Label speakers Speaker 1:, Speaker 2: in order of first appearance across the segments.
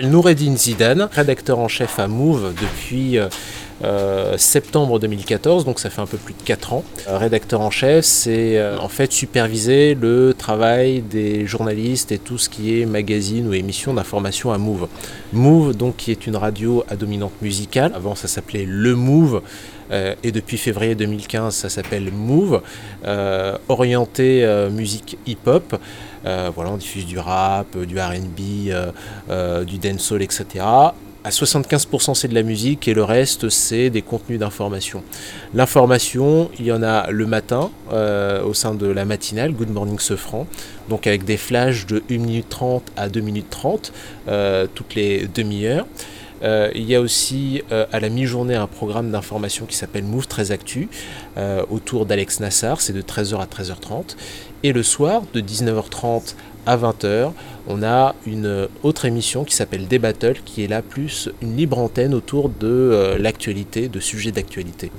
Speaker 1: Noureddin Zidane, rédacteur en chef à Move depuis euh, euh, septembre 2014, donc ça fait un peu plus de 4 ans. Euh, rédacteur en chef, c'est en fait superviser le travail des journalistes et tout ce qui est magazine ou émission d'information à Move. Move, donc, qui est une radio à dominante musicale. Avant, ça s'appelait Le Move. Et depuis février 2015, ça s'appelle Move, orienté musique hip-hop. Euh, voilà, on diffuse du rap, euh, du RB, euh, du dancehall, etc. À 75% c'est de la musique et le reste c'est des contenus d'information. L'information, il y en a le matin au sein de la matinale, Good Morning Sefran, donc avec des flashs de 1 minute 30 à 2 minutes 30 toutes les demi-heures. Il y a aussi à la mi-journée un programme d'information qui s'appelle Move très Actu autour d'Alex Nassar, c'est de 13h à 13h30. Et le soir, de 19h30 à 20h, on a une autre émission qui s'appelle Des qui est là plus une libre antenne autour de euh, l'actualité, de sujets d'actualité.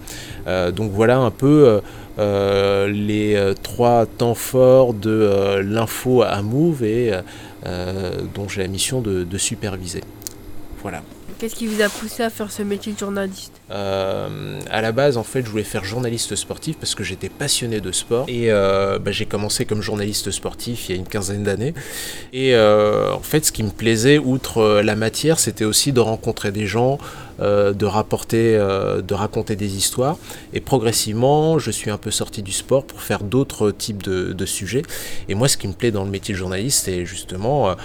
Speaker 1: Euh, donc voilà un peu euh, les trois temps forts de l'info à Move et dont j'ai la mission de superviser. Voilà.
Speaker 2: Qu'est-ce qui vous a poussé à faire ce métier de journaliste
Speaker 1: euh, À la base, en fait, je voulais faire journaliste sportif parce que j'étais passionné de sport. Et euh, bah, j'ai commencé comme journaliste sportif il y a une quinzaine d'années. Et euh, en fait, ce qui me plaisait, outre la matière, c'était aussi de rencontrer des gens, de rapporter, de raconter des histoires. Et progressivement, je suis un peu sorti du sport pour faire d'autres types de, sujets. Et moi, ce qui me plaît dans le métier de journaliste, c'est justement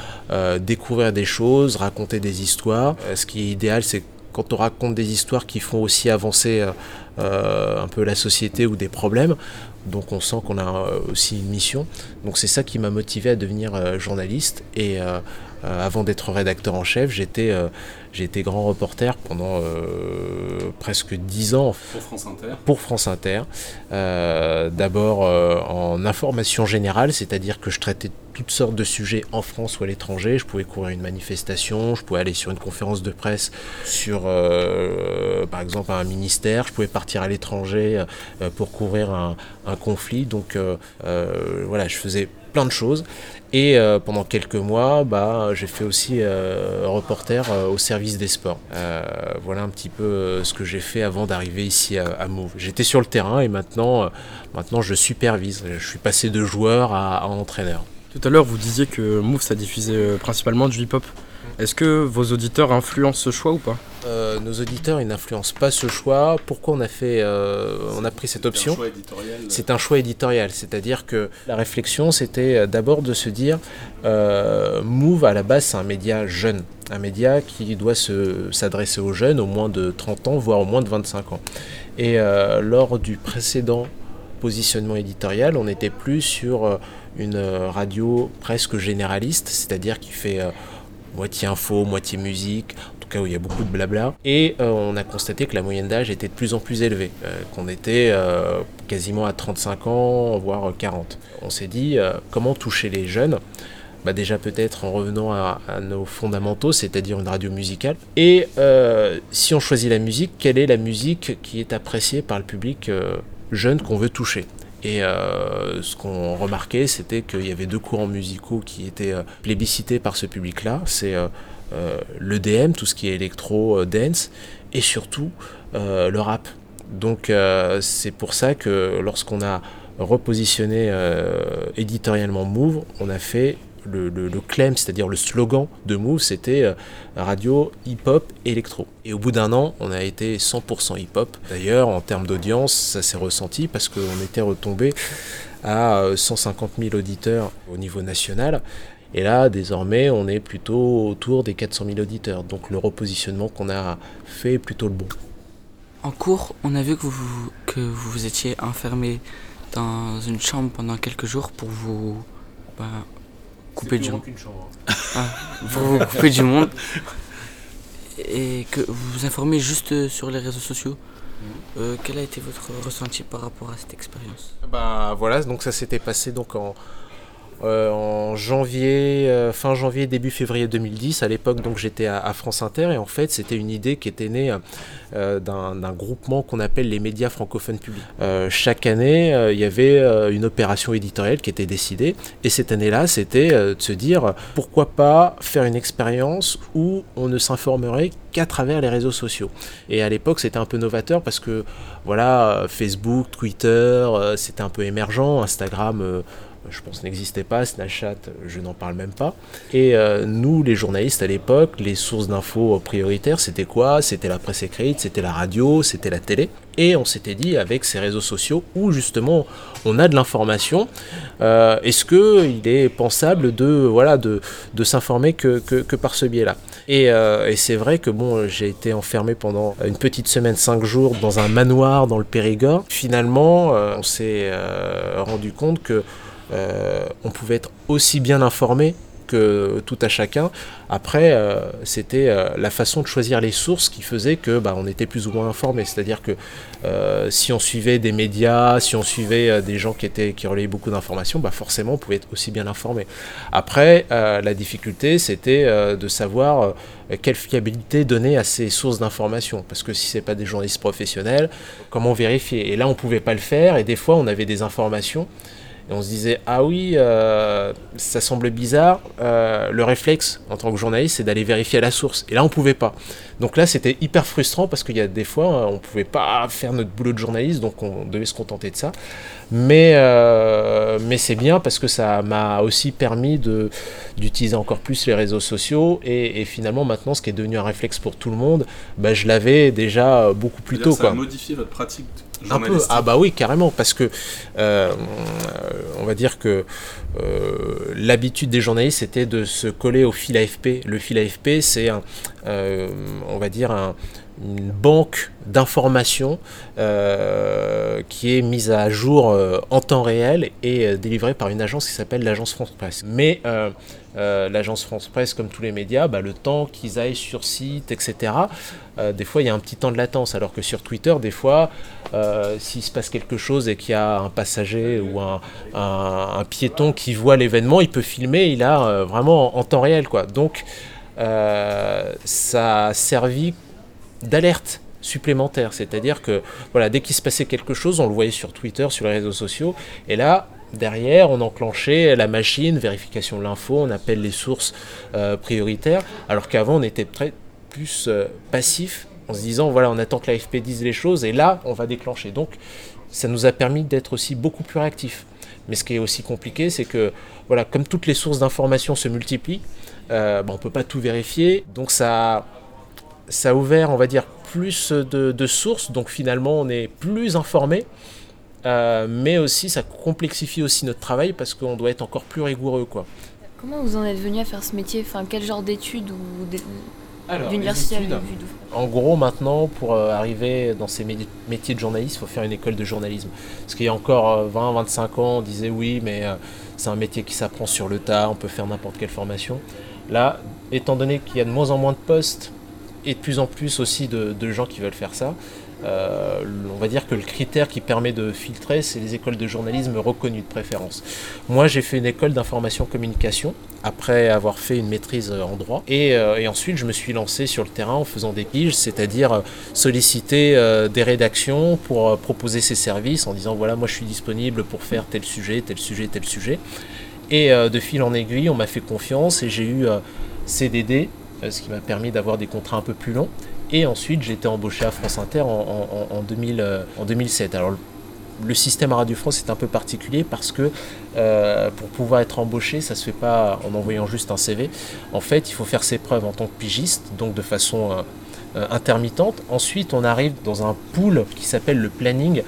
Speaker 1: découvrir des choses, raconter des histoires. ce qui idéal, c'est quand on raconte des histoires qui font aussi avancer euh, euh, un peu la société ou des problèmes. Donc on sent qu'on a euh, aussi une mission. Donc c'est ça qui m'a motivé à devenir journaliste. Et avant d'être rédacteur en chef, j'étais j'ai été grand reporter pendant presque dix ans
Speaker 3: pour France Inter.
Speaker 1: Pour France Inter. D'abord en information générale, c'est-à-dire que je traitais toutes sortes de sujets en France ou à l'étranger. Je pouvais couvrir une manifestation, je pouvais aller sur une conférence de presse sur, euh, par exemple, un ministère. Je pouvais partir à l'étranger euh, pour couvrir un, conflit. Donc euh, voilà, je faisais plein de choses. Et pendant quelques mois, bah, j'ai fait aussi reporter au service des sports. voilà un petit peu ce que j'ai fait avant d'arriver ici à, Move. J'étais sur le terrain et maintenant, maintenant je supervise. Je suis passé de joueur à entraîneur.
Speaker 4: Tout à l'heure, vous disiez que Move, ça diffusait euh, principalement du hip-hop. Est-ce que vos auditeurs influencent ce choix ou pas?
Speaker 1: Euh, Nos auditeurs, ils n'influencent pas ce choix. Pourquoi on a fait, euh, on a pris cette option? C'est un choix éditorial. C'est-à-dire que la réflexion, c'était d'abord de se dire, Move à la base, c'est un média jeune, un média qui doit s'adresser aux jeunes, au moins de 30 ans, voire au moins de 25 ans. Et lors du précédent positionnement éditorial, on n'était plus sur une euh, radio presque généraliste, c'est-à-dire qui fait euh, moitié info, moitié musique, en tout cas où il y a beaucoup de blabla. Et euh, on a constaté que la moyenne d'âge était de plus en plus élevée, qu'on était quasiment à 35 ans, voire 40. On s'est dit comment toucher les jeunes? Bah déjà peut-être en revenant à, nos fondamentaux, c'est-à-dire une radio musicale. Et si on choisit la musique, quelle est la musique qui est appréciée par le public jeune qu'on veut toucher? Et euh, ce qu'on remarquait, c'était qu'il y avait deux courants musicaux qui étaient euh, plébiscités par ce public-là. C'est euh, l'EDM, tout ce qui est électro, dance, et surtout le rap. Donc c'est pour ça que lorsqu'on a repositionné éditorialement Move, on a fait le, le, c'est-à-dire le slogan de Move, c'était euh, radio hip-hop électro. Et au bout d'un an, on a été 100% hip-hop. D'ailleurs, en termes d'audience, ça s'est ressenti parce qu'on était retombé à 150 euh, 000 auditeurs au niveau national. Et là, désormais, on est plutôt autour des 400 000 auditeurs. Donc le repositionnement qu'on a fait est plutôt le bon.
Speaker 5: En cours, on a vu que vous, vous étiez enfermé dans une chambre pendant quelques jours pour vous bah, couper du monde. Ah, vous couper du monde et que vous vous informez juste sur les réseaux sociaux. Mhm. Euh, quel a été votre ressenti par rapport à cette expérience?
Speaker 1: Bah voilà, donc ça s'était passé donc en, euh, en janvier, euh, fin janvier, début février 2010. À l'époque, donc j'étais à, France Inter et en fait, c'était une idée qui était née euh, d'un groupement qu'on appelle les médias francophones publics. chaque année, il y avait une opération éditoriale qui était décidée et cette année-là, c'était de se dire pourquoi pas faire une expérience où on ne s'informerait qu'à travers les réseaux sociaux. Et à l'époque, c'était un peu novateur parce que voilà, Facebook, Twitter, c'était un peu émergent, Instagram je pense, n'existait pas. Snapchat, je n'en parle même pas. Et euh, nous, les journalistes à l'époque, les sources d'infos prioritaires, c'était quoi? C'était la presse écrite, c'était la radio, c'était la télé. Et on s'était dit, avec ces réseaux sociaux, où justement on a de l'information, euh, est-ce qu'il est pensable de, voilà, de, s'informer que, par ce biais-là? Et, euh, et c'est vrai que bon, j'ai été enfermé pendant une petite semaine, cinq jours, dans un manoir dans le Périgord. Finalement, on s'est rendu compte que on pouvait être aussi bien informé que tout à chacun. Après, euh, c'était euh, la façon de choisir les sources qui faisait que bah, on était plus ou moins informé. C'est-à-dire que si on suivait des médias, si on suivait des gens qui, étaient, qui relayaient beaucoup d'informations, bah, forcément on pouvait être aussi bien informé. Après, la difficulté, c'était de savoir quelle fiabilité donner à ces sources d'informations. Parce que si ce n'est pas des journalistes professionnels, comment vérifier? Et là, on ne pouvait pas le faire, et des fois, on avait des informations et on se disait, ah oui, euh, ça semble bizarre. Euh, le réflexe en tant que journaliste, c'est d'aller vérifier à la source. Et là, on pouvait pas. Donc là, c'était hyper frustrant parce qu'il y a des fois, euh, on pouvait pas faire notre boulot de journaliste, donc on devait se contenter de ça. Mais, mais c'est bien parce que ça m'a aussi permis d'utiliser encore plus les réseaux sociaux. Et, finalement, maintenant, ce qui est devenu un réflexe pour tout le monde, bah, je l'avais déjà beaucoup plus tôt.
Speaker 3: Ça a modifié votre pratique
Speaker 1: un peu. Ah bah oui, carrément, parce que euh, on va dire que euh, l'habitude des journalistes c'était de se coller au fil AFP. Le fil AFP, c'est un, euh, on va dire un, une banque d'informations qui est mise à jour en temps réel et délivrée par une agence qui s'appelle l'agence France Presse. Mais l'agence France Presse, comme tous les médias, bah, le temps qu'ils aillent sur site, etc., des fois il y a un petit temps de latence, alors que sur Twitter, des fois, s'il se passe quelque chose et qu'il y a un passager ou un, piéton qui voit l'événement, il peut filmer, il a vraiment en, en, temps réel. Quoi. Donc, ça a servi d'alerte supplémentaire. C'est-à-dire que voilà, dès qu'il se passait quelque chose, on le voyait sur Twitter, sur les réseaux sociaux, et là, derrière, on enclenchait la machine, vérification de l'info, on appelle les sources euh, prioritaires, alors qu'avant, on était très plus euh, passif en se disant, voilà, on attend que l'AFP dise les choses, et là, on va déclencher. Donc, ça nous a permis d'être aussi beaucoup plus réactifs. Mais ce qui est aussi compliqué, c'est que, voilà, comme toutes les sources d'information se multiplient, euh, ben, on ne peut pas tout vérifier, donc ça ça a ouvert, on va dire, plus de, sources, donc finalement on est plus informé, euh, mais aussi ça complexifie aussi notre travail parce qu'on doit être encore plus rigoureux. Quoi.
Speaker 2: Comment vous en êtes venu à faire ce métier? Enfin, Quel genre d'études ou d'université avez-vous
Speaker 1: En gros, maintenant, pour euh, arriver dans ces métiers de journaliste, il faut faire une école de journalisme. Parce qu'il y a encore 20-25 euh, ans, on disait oui, mais c'est un métier qui s'apprend sur le tas, on peut faire n'importe quelle formation. Là, étant donné qu'il y a de moins en moins de postes et de plus en plus aussi de, gens qui veulent faire ça. Euh, on va dire que le critère qui permet de filtrer, c'est les écoles de journalisme reconnues de préférence. Moi, j'ai fait une école d'information communication après avoir fait une maîtrise en droit. Et, euh, ensuite, je me suis lancé sur le terrain en faisant des piges, c'est-à-dire euh, solliciter des rédactions pour proposer ces services en disant voilà, moi je suis disponible pour faire tel sujet, tel sujet, tel sujet. Et de fil en aiguille, on m'a fait confiance et j'ai eu CDD euh, ce qui m'a permis d'avoir des contrats un peu plus longs. Et ensuite, j'ai été embauché à France Inter en, 2007. Euh, Alors, le système à Radio France est un peu particulier parce que euh, pour pouvoir être embauché, ça se fait pas en envoyant juste un CV. En fait, il faut faire ses preuves en tant que pigiste, donc de façon intermittente. Ensuite, on arrive dans un pool qui s'appelle le planning,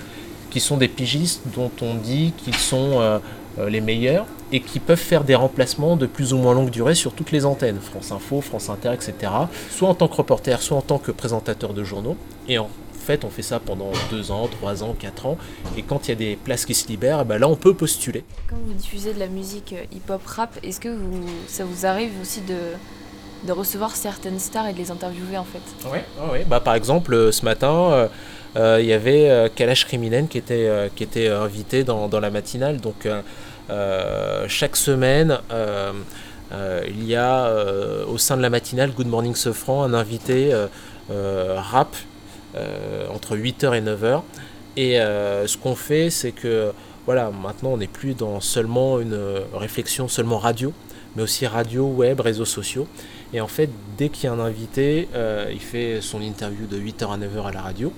Speaker 1: qui sont des pigistes dont on dit qu'ils sont les meilleurs et qui peuvent faire des remplacements de plus ou moins longue durée sur toutes les antennes, France Info, France Inter, etc. Soit en tant que reporter, soit en tant que présentateur de journaux. Et en fait, on fait ça pendant deux ans, trois ans, quatre ans. Et quand il y a des places qui se libèrent, ben là, on peut postuler.
Speaker 2: Quand vous diffusez de la musique euh, hip-hop rap, est-ce que vous, ça vous arrive aussi de, de recevoir certaines stars et de les interviewer en fait
Speaker 1: Oui, ouais. bah, par exemple, euh, ce matin, euh, il y avait Kalash Kriminen qui était, qui était invité dans, dans la matinale. Donc, chaque semaine, il y a au sein de la matinale Good Morning Sofran un invité rap entre 8h et 9h. Et ce qu'on fait, c'est que voilà, maintenant on n'est plus dans seulement une réflexion seulement radio, mais aussi radio, web, réseaux sociaux. Et en fait, dès qu'il y a un invité, euh, il fait son interview de 8h à 9h à la radio.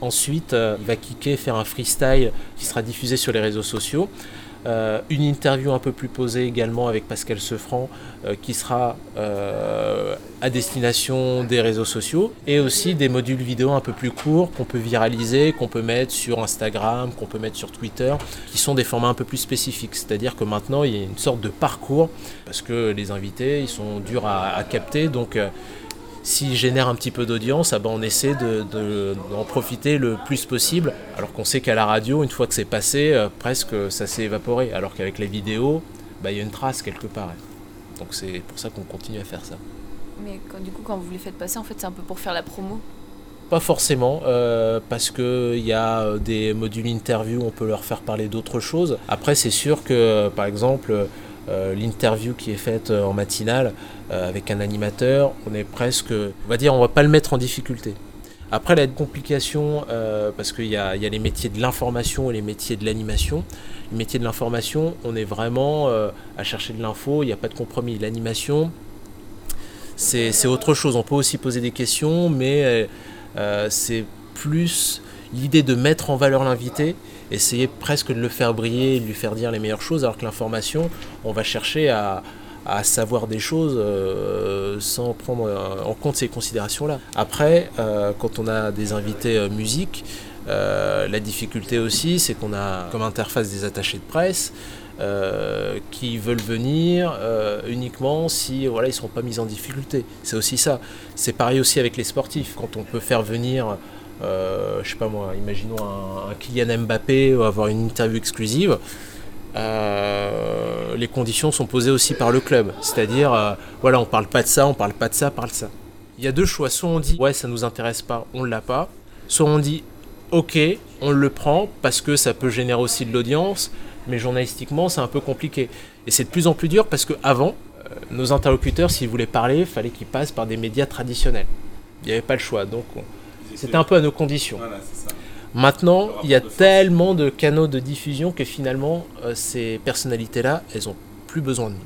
Speaker 1: Ensuite, euh, il va kicker, faire un freestyle qui sera diffusé sur les réseaux sociaux. Euh, une interview un peu plus posée également avec Pascal Sefranc euh, qui sera euh, à destination des réseaux sociaux et aussi des modules vidéo un peu plus courts qu'on peut viraliser, qu'on peut mettre sur Instagram, qu'on peut mettre sur Twitter, qui sont des formats un peu plus spécifiques. C'est-à-dire que maintenant il y a une sorte de parcours parce que les invités ils sont durs à, à capter donc s'il génère un petit peu d'audience, ah ben, on essaie d'en de, profiter le plus possible. Alors qu'on sait qu'à la radio, une fois que c'est passé, euh, presque ça s'est évaporé. Alors qu'avec les vidéos, bah, il y a une trace quelque part. Donc c'est pour ça qu'on continue à faire ça.
Speaker 2: Mais du coup, quand vous les faites passer, en fait, c'est un peu pour faire la promo?
Speaker 1: Pas forcément, euh, parce qu'il y a euh, des modules interview, on peut leur faire parler d'autres choses. Après, c'est sûr que, par exemple, euh, l'interview qui est faite euh, en matinale euh, avec un animateur, on est presque, on va dire, on va pas le mettre en difficulté. Après, la complication, parce qu'il y, a les métiers de l'information et les métiers de l'animation. Les métiers de l'information, on est vraiment à chercher de l'info, il n'y a pas de compromis. L'animation, c'est autre chose. On peut aussi poser des questions, mais c'est plus l'idée de mettre en valeur l'invité essayer presque de le faire briller, de lui faire dire les meilleures choses, alors que l'information, on va chercher à, savoir des choses euh, sans prendre en compte ces considérations-là. Après, euh, quand on a des invités euh, musique, la difficulté aussi, c'est qu'on a comme interface des attachés de presse. qui veulent venir uniquement si voilà ils sont pas mis en difficulté. C'est aussi ça. C'est pareil aussi avec les sportifs. Quand on peut faire venir euh, je sais pas moi, imaginons un, Kylian Mbappé avoir une interview exclusive. Euh, les conditions sont posées aussi par le club. C'est-à-dire, euh, voilà, on parle pas de ça, on parle pas de ça, on parle de ça. Il y a deux choix. Soit on dit, ouais, ça nous intéresse pas, on l'a pas. Soit on dit, ok, on le prend parce que ça peut générer aussi de l'audience, mais journalistiquement, c'est un peu compliqué. Et c'est de plus en plus dur parce que avant, nos interlocuteurs, s'ils voulaient parler, fallait qu'ils passent par des médias traditionnels. Il n'y avait pas le choix. Donc, c'était un peu à nos conditions. Maintenant, il y a tellement de canaux de diffusion que finalement, euh, ces personnalités-là, elles ont plus besoin de nous.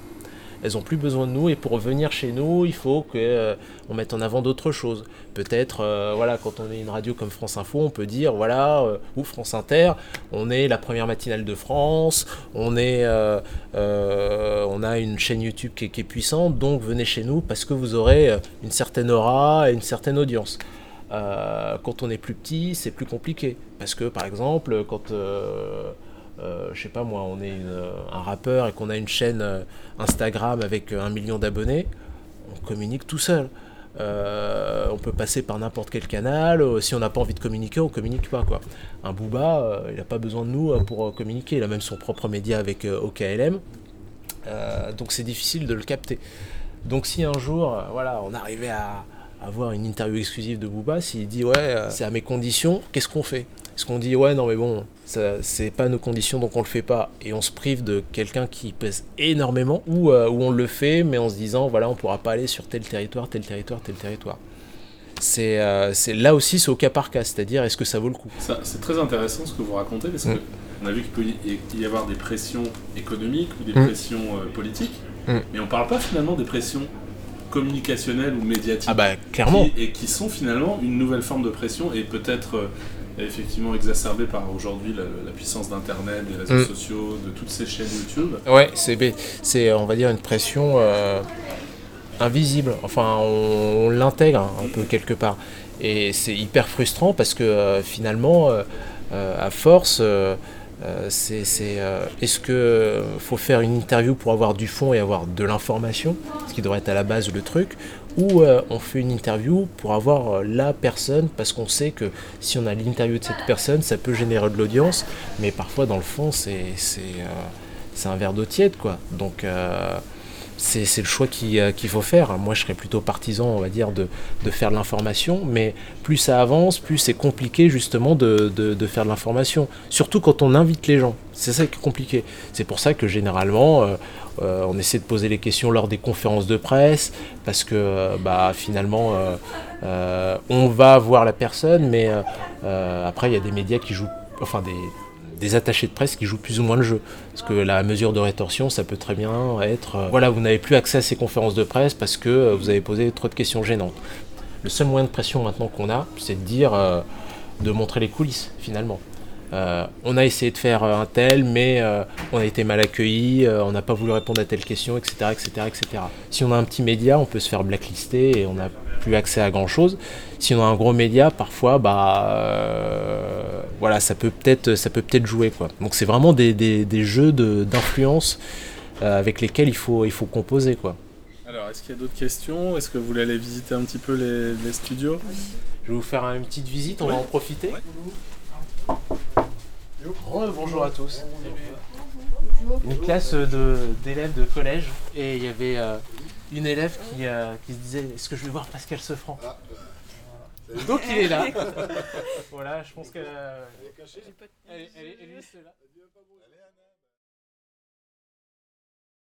Speaker 1: Elles ont plus besoin de nous et pour venir chez nous, il faut qu'on euh, mette en avant d'autres choses. Peut-être, euh, voilà, quand on est une radio comme France Info, on peut dire, voilà, ou France Inter, on est la première matinale de France, on est, on a une chaîne YouTube qui est puissante, donc venez chez nous parce que vous aurez une certaine aura et une certaine audience. Euh, quand on est plus petit, c'est plus compliqué. Parce que, par exemple, quand, euh, euh, je sais pas moi, on est un rappeur et qu'on a une chaîne Instagram avec un million d'abonnés, on communique tout seul. on peut passer par n'importe quel canal. si on n'a pas envie de communiquer, on communique pas. Quoi. Un Booba, il n'a pas besoin de nous pour communiquer. Il a même son propre média avec OKLM. donc c'est difficile de le capter. Donc si un jour, voilà, on arrivait à, avoir une interview exclusive de Booba, s'il dit ouais, euh, c'est à mes conditions, qu'est-ce qu'on fait? Est-ce qu'on dit ouais, non mais bon, c'est pas nos conditions donc on le fait pas et on se prive de quelqu'un qui pèse énormément ou euh, où on le fait mais en se disant voilà, on pourra pas aller sur tel territoire, tel territoire, tel territoire c'est euh, là aussi c'est au cas par cas, c'est-à-dire est-ce que ça vaut le coup?
Speaker 3: C'est très intéressant ce que vous racontez parce mm. qu'on a vu qu'il peut y avoir des pressions économiques ou des mm. pressions politiques, mm. mais on parle pas finalement des pressions communicationnelles ou médiatiques.
Speaker 1: Ah bah clairement.
Speaker 3: et qui sont finalement une nouvelle forme de pression et peut-être euh, effectivement exacerbée par aujourd'hui la, puissance d'Internet, des réseaux mm. sociaux, de toutes ces chaînes YouTube.
Speaker 1: Ouais, c'est on va dire une pression euh, invisible. Enfin, on, l'intègre un peu quelque part. Et c'est hyper frustrant parce que euh, finalement, à force euh, c'est euh, est-ce que euh, faut faire une interview pour avoir du fond et avoir de l'information, ce qui devrait être à la base le truc, ou on fait une interview pour avoir la personne parce qu'on sait que si on a l'interview de cette personne, ça peut générer de l'audience, mais parfois dans le fond c'est c'est un verre d'eau tiède quoi. Donc c'est le choix euh, qu'il faut faire. Moi, je serais plutôt partisan, on va dire, de, faire de l'information, mais plus ça avance, plus c'est compliqué justement de faire de l'information. Surtout quand on invite les gens. C'est ça qui est compliqué. C'est pour ça que généralement, euh, euh, on essaie de poser les questions lors des conférences de presse, parce que bah, finalement, on va voir la personne, mais après, il y a des médias qui jouent, enfin des des attachés de presse qui jouent plus ou moins le jeu. Parce que la mesure de rétorsion, ça peut très bien être, euh, voilà, vous n'avez plus accès à ces conférences de presse parce que euh, vous avez posé trop de questions gênantes. Le seul moyen de pression maintenant qu'on a, c'est de dire, euh, de montrer les coulisses finalement. on a essayé de faire un tel, mais on a été mal accueilli, on n'a pas voulu répondre à telle question, etc., etc., etc. Si on a un petit média, on peut se faire blacklister et on n'a plus accès à grand chose. Si on a un gros média, parfois, bah, voilà, ça peut peut-être ça peut peut-être jouer quoi. Donc c'est vraiment des, des, des jeux d'influence euh, avec lesquels il faut il faut composer quoi.
Speaker 3: Alors est-ce qu'il y a d'autres questions? Est-ce que vous voulez aller visiter un petit peu les, les studios?
Speaker 1: Je vais vous faire une petite visite, on va en profiter. bonjour à tous. Une classe d'élèves de, collège et il y avait euh, une élève qui, euh, qui se disait est-ce que je vais voir Pascal Sefranc donc il est là. voilà, je pense que. Elle est cachée. Elle, elle, elle, elle, est là.